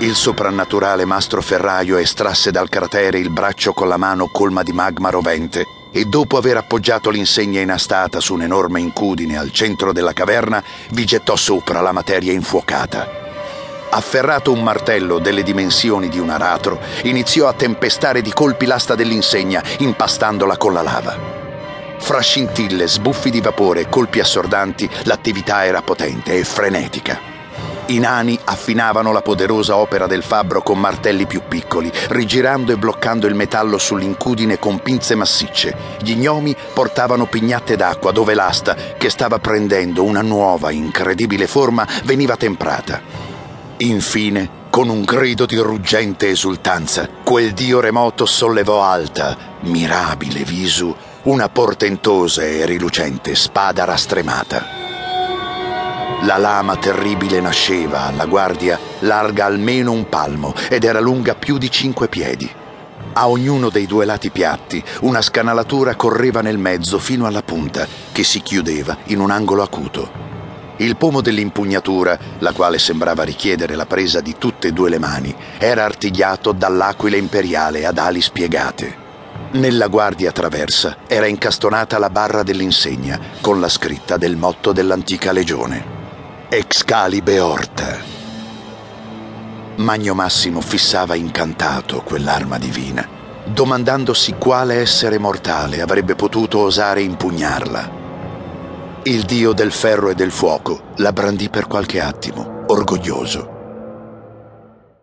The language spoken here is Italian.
Il soprannaturale mastro ferraio estrasse dal cratere il braccio con la mano colma di magma rovente e dopo aver appoggiato l'insegna inastata su un'enorme incudine al centro della caverna, vi gettò sopra la materia infuocata. Afferrato un martello delle dimensioni di un aratro, iniziò a tempestare di colpi l'asta dell'insegna, impastandola con la lava. Fra scintille, sbuffi di vapore e colpi assordanti, l'attività era potente e frenetica. I nani affinavano la poderosa opera del fabbro con martelli più piccoli, rigirando e bloccando il metallo sull'incudine con pinze massicce. Gli gnomi portavano pignate d'acqua dove l'asta, che stava prendendo una nuova, incredibile forma, veniva temprata. Infine, con un grido di ruggente esultanza, quel dio remoto sollevò alta, mirabile visu, una portentosa e rilucente spada rastremata. La lama terribile nasceva alla guardia larga almeno un palmo ed era lunga più di cinque piedi. A ognuno dei due lati piatti una scanalatura correva nel mezzo fino alla punta, che si chiudeva in un angolo acuto. Il pomo dell'impugnatura, la quale sembrava richiedere la presa di tutte e due le mani, era artigliato dall'aquila imperiale ad ali spiegate. Nella guardia traversa era incastonata la barra dell'insegna con la scritta del motto dell'antica legione. Excalibe Orta. Magno Massimo fissava incantato quell'arma divina, domandandosi quale essere mortale avrebbe potuto osare impugnarla. Il dio del ferro e del fuoco la brandì per qualche attimo, orgoglioso.